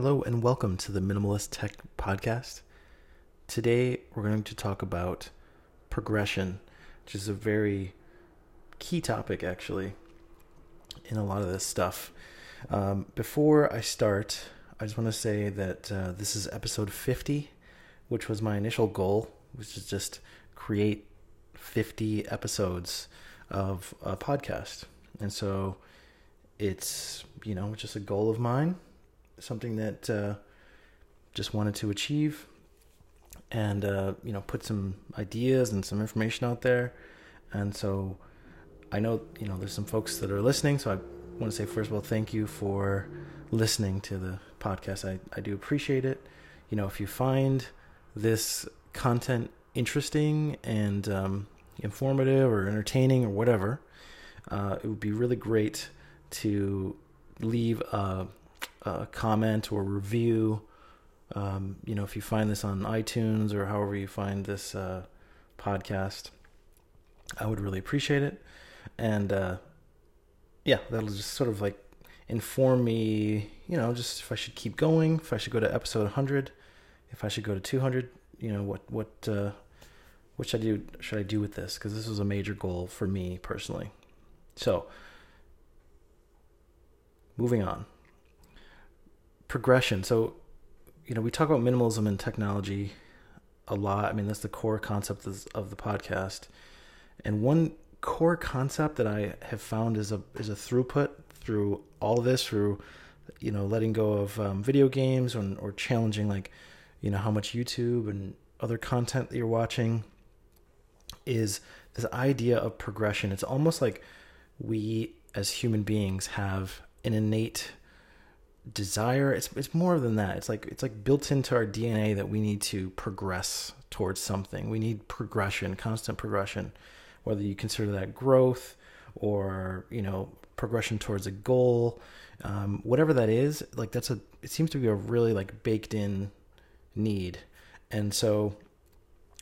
Hello and welcome to the Minimalist Tech Podcast. Today we're going to talk about progression, which is a very key topic actually in a lot of this stuff. Um, before I start, I just want to say that uh, this is episode 50, which was my initial goal, which is just create 50 episodes of a podcast. And so it's, you know, just a goal of mine, something that uh, just wanted to achieve and, uh, you know, put some ideas and some information out there. And so I know, you know, there's some folks that are listening. So I want to say, first of all, thank you for listening to the podcast. I, I do appreciate it. You know, if you find this content interesting and um, informative or entertaining or whatever, uh, it would be really great to leave a, a comment or review. Um, you know, if you find this on iTunes or however you find this uh, podcast, I would really appreciate it. And uh, yeah, that'll just sort of like inform me, you know, just if I should keep going, if I should go to episode 100, if I should go to 200, you know, what what uh, what should I do? Should I do with this? Because this was a major goal for me personally. So, moving on. Progression. So, you know, we talk about minimalism and technology a lot. I mean, that's the core concept of the podcast. And one core concept that I have found is a is a throughput through all this through you know letting go of um, video games or, or challenging like you know how much YouTube and other content that you're watching is this idea of progression. It's almost like we as human beings have an innate desire. It's it's more than that. It's like it's like built into our DNA that we need to progress towards something. We need progression, constant progression whether you consider that growth or you know progression towards a goal um, whatever that is like that's a it seems to be a really like baked in need and so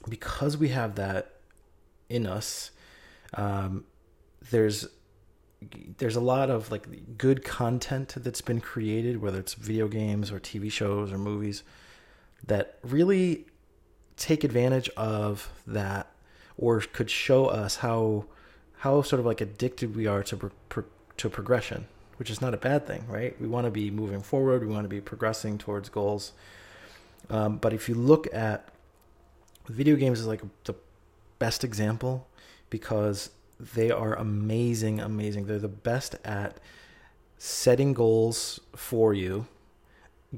because we have that in us um, there's there's a lot of like good content that's been created whether it's video games or tv shows or movies that really take advantage of that or could show us how how sort of like addicted we are to pro- to progression, which is not a bad thing, right? We want to be moving forward, we want to be progressing towards goals. Um, but if you look at video games, is like the best example because they are amazing, amazing. They're the best at setting goals for you,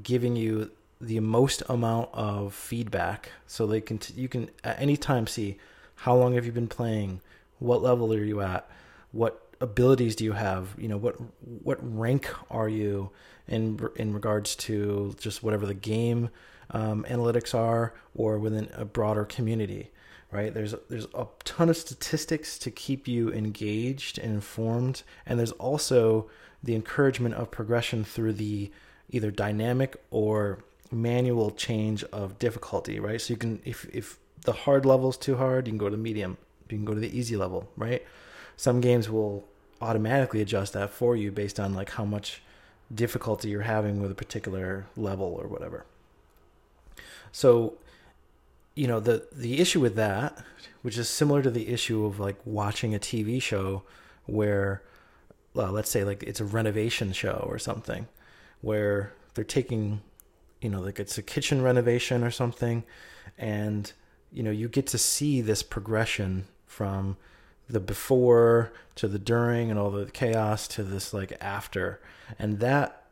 giving you the most amount of feedback, so they can t- you can at any time see how long have you been playing? What level are you at? What abilities do you have? You know, what what rank are you in in regards to just whatever the game um, analytics are, or within a broader community? Right? There's there's a ton of statistics to keep you engaged and informed, and there's also the encouragement of progression through the either dynamic or manual change of difficulty. Right? So you can if if the hard level's too hard, you can go to the medium. You can go to the easy level, right? Some games will automatically adjust that for you based on like how much difficulty you're having with a particular level or whatever. So, you know, the the issue with that, which is similar to the issue of like watching a TV show where well, let's say like it's a renovation show or something where they're taking you know, like it's a kitchen renovation or something and you know, you get to see this progression from the before to the during and all the chaos to this like after. And that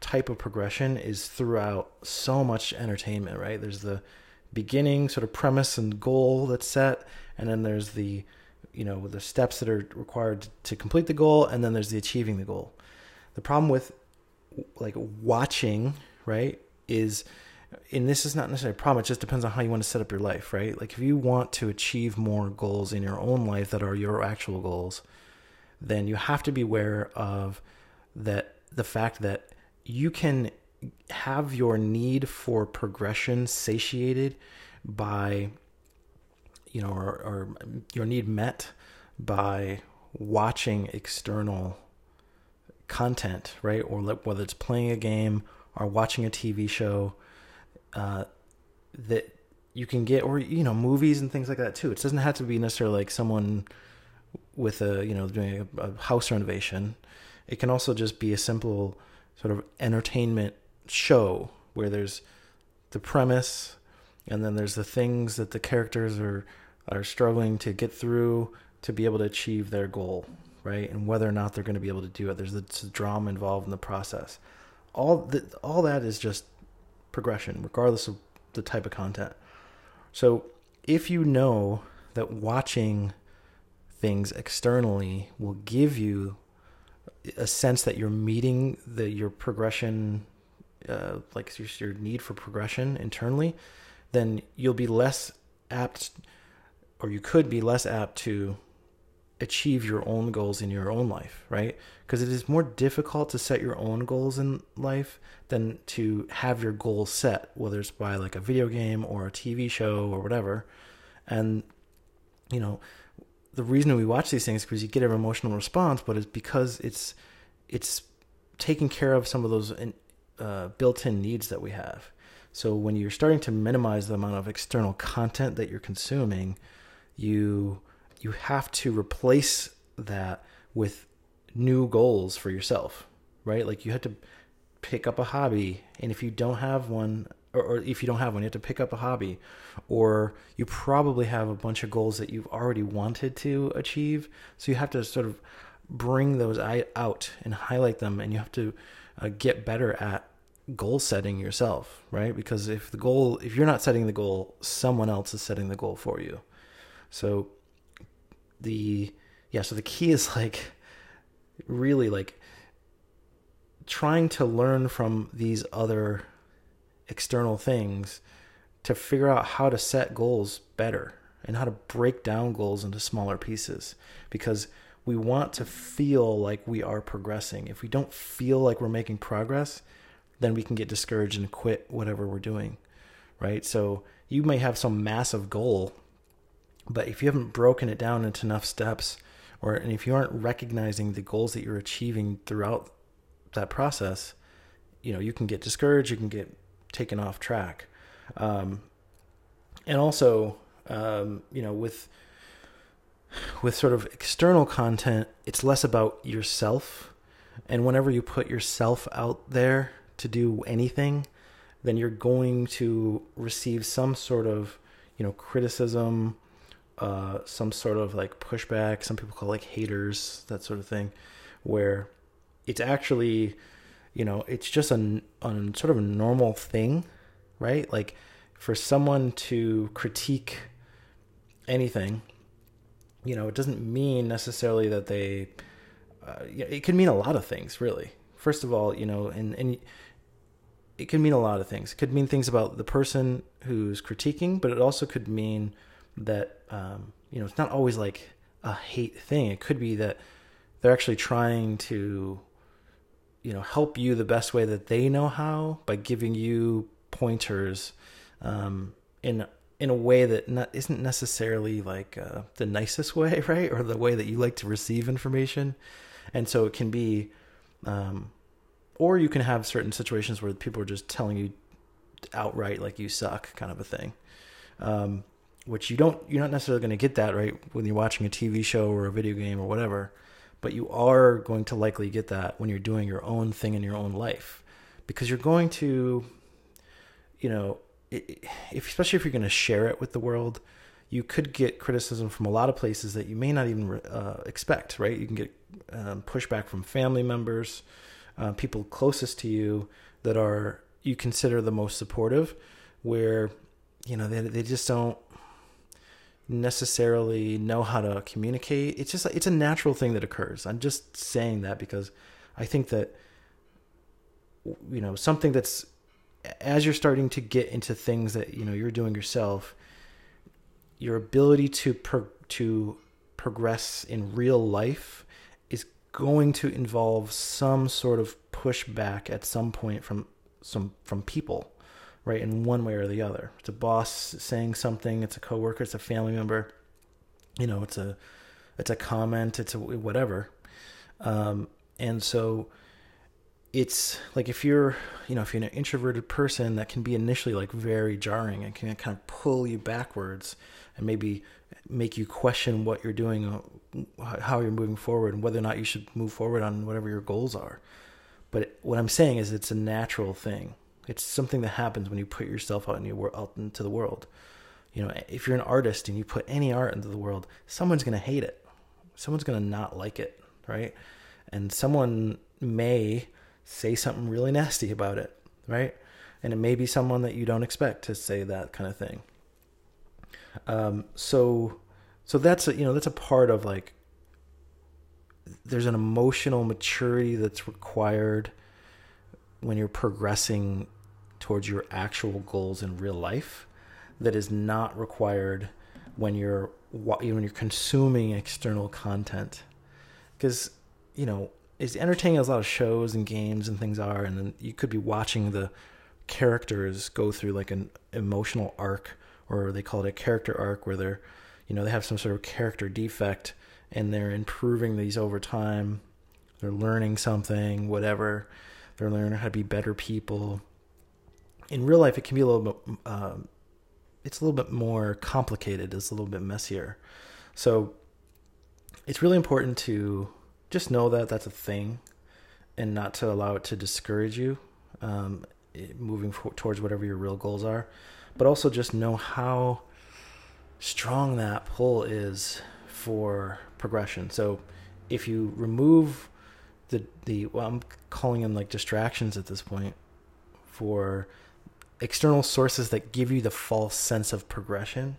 type of progression is throughout so much entertainment, right? There's the beginning sort of premise and goal that's set, and then there's the you know the steps that are required to complete the goal, and then there's the achieving the goal. The problem with like watching, right, is and this is not necessarily a problem it just depends on how you want to set up your life right like if you want to achieve more goals in your own life that are your actual goals then you have to be aware of that the fact that you can have your need for progression satiated by you know or, or your need met by watching external content right or whether it's playing a game or watching a TV show uh, that you can get, or you know, movies and things like that too. It doesn't have to be necessarily like someone with a you know doing a, a house renovation. It can also just be a simple sort of entertainment show where there's the premise and then there's the things that the characters are are struggling to get through to be able to achieve their goal, right? And whether or not they're going to be able to do it. There's the drama involved in the process. All that all that is just progression, regardless of the type of content. So if you know that watching things externally will give you a sense that you're meeting the your progression uh, like your, your need for progression internally then you'll be less apt or you could be less apt to achieve your own goals in your own life, right? Because it is more difficult to set your own goals in life than to have your goals set, whether it's by like a video game or a TV show or whatever. And, you know, the reason we watch these things is because you get an emotional response, but it's because it's, it's taking care of some of those uh, built-in needs that we have. So when you're starting to minimize the amount of external content that you're consuming, you you have to replace that with new goals for yourself, right? Like you have to pick up a hobby, and if you don't have one, or, or, if you don't have one, you have to pick up a hobby, or you probably have a bunch of goals that you've already wanted to achieve. So you have to sort of bring those out and highlight them, and you have to uh, get better at goal setting yourself, right? Because if the goal, if you're not setting the goal, someone else is setting the goal for you. So the yeah, so the key is like really like trying to learn from these other external things to figure out how to set goals better and how to break down goals into smaller pieces because we want to feel like we are progressing. If we don't feel like we're making progress, then we can get discouraged and quit whatever we're doing. Right? So you may have some massive goal but if you haven't broken it down into enough steps, or and if you aren't recognizing the goals that you're achieving throughout that process, you know you can get discouraged. You can get taken off track, um, and also um, you know with with sort of external content, it's less about yourself. And whenever you put yourself out there to do anything, then you're going to receive some sort of you know criticism uh, some sort of like pushback. Some people call like haters, that sort of thing, where it's actually, you know, it's just a, a sort of a normal thing, right? Like for someone to critique anything, you know, it doesn't mean necessarily that they. Uh, it can mean a lot of things, really. First of all, you know, and and it can mean a lot of things. It could mean things about the person who's critiquing, but it also could mean that um, you know it's not always like a hate thing. It could be that they're actually trying to you know help you the best way that they know how by giving you pointers um, in in a way that not, isn't necessarily like uh, the nicest way, right, or the way that you like to receive information, and so it can be, um, or you can have certain situations where people are just telling you outright like you suck, kind of a thing. Um, which you don't you're not necessarily going to get that right when you're watching a TV show or a video game or whatever, but you are going to likely get that when you're doing your own thing in your own life. Because you're going to you know, if especially if you're going to share it with the world, you could get criticism from a lot of places that you may not even uh, expect, right? You can get um, pushback from family members, uh, people closest to you that are you consider the most supportive, where you know they they just don't necessarily know how to communicate. It's just it's a natural thing that occurs. I'm just saying that because I think that you know something that's as you're starting to get into things that you know you're doing yourself, your ability to pro- to progress in real life is going to involve some sort of pushback at some point from some from people right in one way or the other. It's a boss saying something it's a coworker it's a family member you know it's a it's a comment it's a whatever. Um, and so it's like if you're you know if you're an introverted person that can be initially like very jarring and can kind of pull you backwards and maybe make you question what you're doing how you're moving forward and whether or not you should move forward on whatever your goals are. But what i'm saying is it's a natural thing. It's something that happens when you put yourself out, in your, out into the world. You know if you're an artist and you put any art into the world someone's going to hate it. Someone's going to not like it right? And someone may say something really nasty about it, right? And it may be someone that you don't expect to say that kind of thing. Um, so, so that's a, you know that's a part of like there's an emotional maturity that's required when you're progressing towards your actual goals in real life that is not required when you're when you're consuming external content because you know as entertaining as a lot of shows and games and things are, and then you could be watching the characters go through like an emotional arc, or they call it a character arc, where they're, you know, they have some sort of character defect and they're improving these over time. They're learning something, whatever. They're learning how to be better people. In real life, it can be a little bit. Um, it's a little bit more complicated. It's a little bit messier. So it's really important to just know that that's a thing and not to allow it to discourage you um, moving for, towards whatever your real goals are. But also just know how strong that pull is for progression. So if you remove the the well, I'm calling them like distractions at this point for external sources that give you the false sense of progression,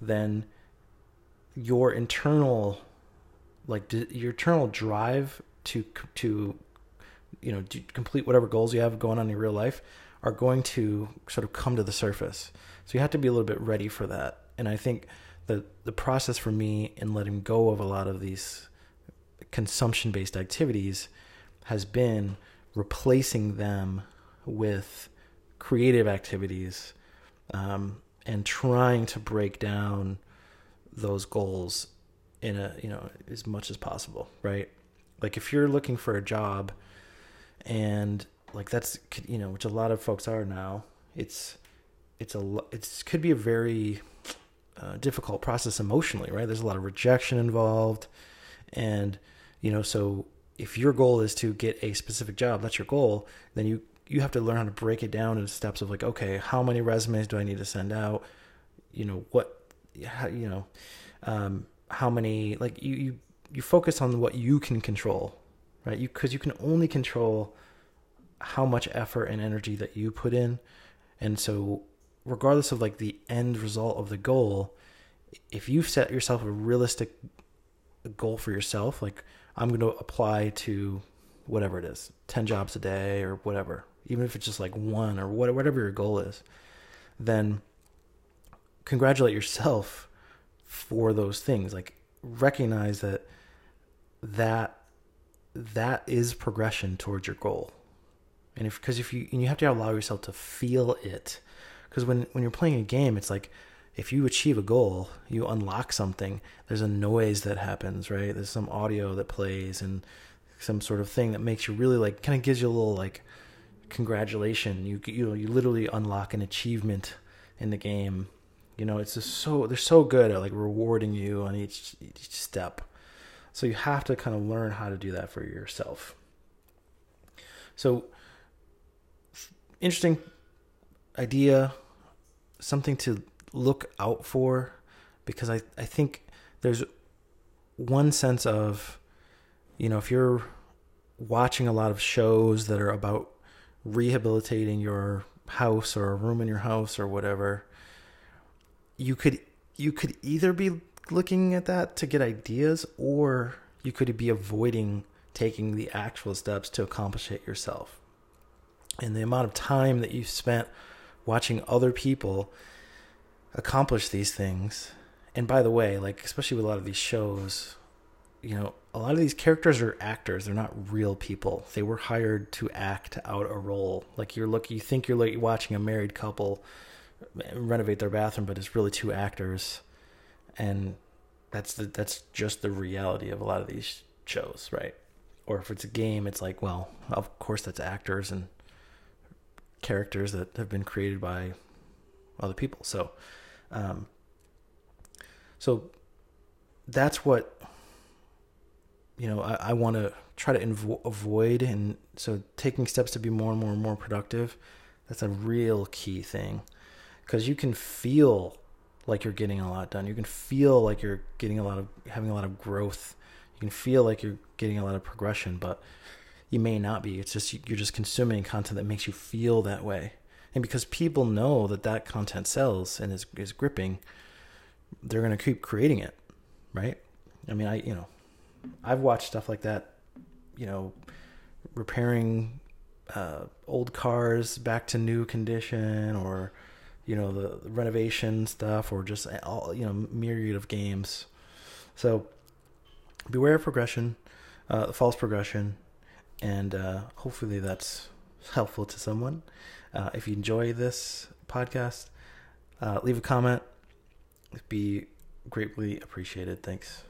then your internal like your internal drive to to you know to complete whatever goals you have going on in your real life are going to sort of come to the surface. So you have to be a little bit ready for that. And I think the the process for me in letting go of a lot of these consumption based activities has been replacing them with creative activities um, and trying to break down those goals in a you know as much as possible right? Like if you're looking for a job and like that's you know which a lot of folks are now it's it's a it's could be a very uh, difficult process emotionally right? There's a lot of rejection involved. And you know so if your goal is to get a specific job that's your goal then you you have to learn how to break it down into steps of like okay how many resumes do i need to send out? You know what how, you know um, how many like you you you focus on what you can control, right? You because you can only control how much effort and energy that you put in, and so regardless of like the end result of the goal, if you've set yourself a realistic goal for yourself, like I'm going to apply to whatever it is, 10 jobs a day or whatever, even if it's just like one or whatever your goal is, then congratulate yourself for those things. Like recognize that that that is progression towards your goal. And if because if you and you have to allow yourself to feel it. Because when when you're playing a game it's like if you achieve a goal you unlock something there's a noise that happens right? There's some audio that plays and some sort of thing that makes you really like kind of gives you a little like congratulation. You you you literally unlock an achievement in the game you know, it's just so they're so good at like rewarding you on each each step. So you have to kind of learn how to do that for yourself. So interesting idea, something to look out for because I, I think there's one sense of, you know, if you're watching a lot of shows that are about rehabilitating your house or a room in your house or whatever, you could you could either be looking at that to get ideas or you could be avoiding taking the actual steps to accomplish it yourself. And the amount of time that you've spent watching other people accomplish these things. And by the way, like especially with a lot of these shows, you know, a lot of these characters are actors. They're not real people. They were hired to act out a role. Like you're looking, you think you're like watching a married couple renovate their bathroom, but it's really two actors, and that's the that's just the reality of a lot of these shows, right? or if it's a game, it's like, well, of course that's actors and characters that have been created by other people. So, um, so that's what you know I, I want to try to invo- avoid, and so taking steps to be more and more and more productive. That's a real key thing because you can feel like you're getting a lot done. You can feel like you're getting a lot of having a lot of growth. You can feel like you're getting a lot of progression, but you may not be. It's just you're just consuming content that makes you feel that way. And because people know that that content sells and is is gripping, they're going to keep creating it, right? I mean, I you know, I've watched stuff like that, you know, repairing uh, old cars back to new condition or you know the renovation stuff or just all you know myriad of games. So beware of progression uh, false progression and uh, hopefully that's helpful to someone. Uh, if you enjoy this podcast uh, leave a comment. It'd be greatly appreciated. Thanks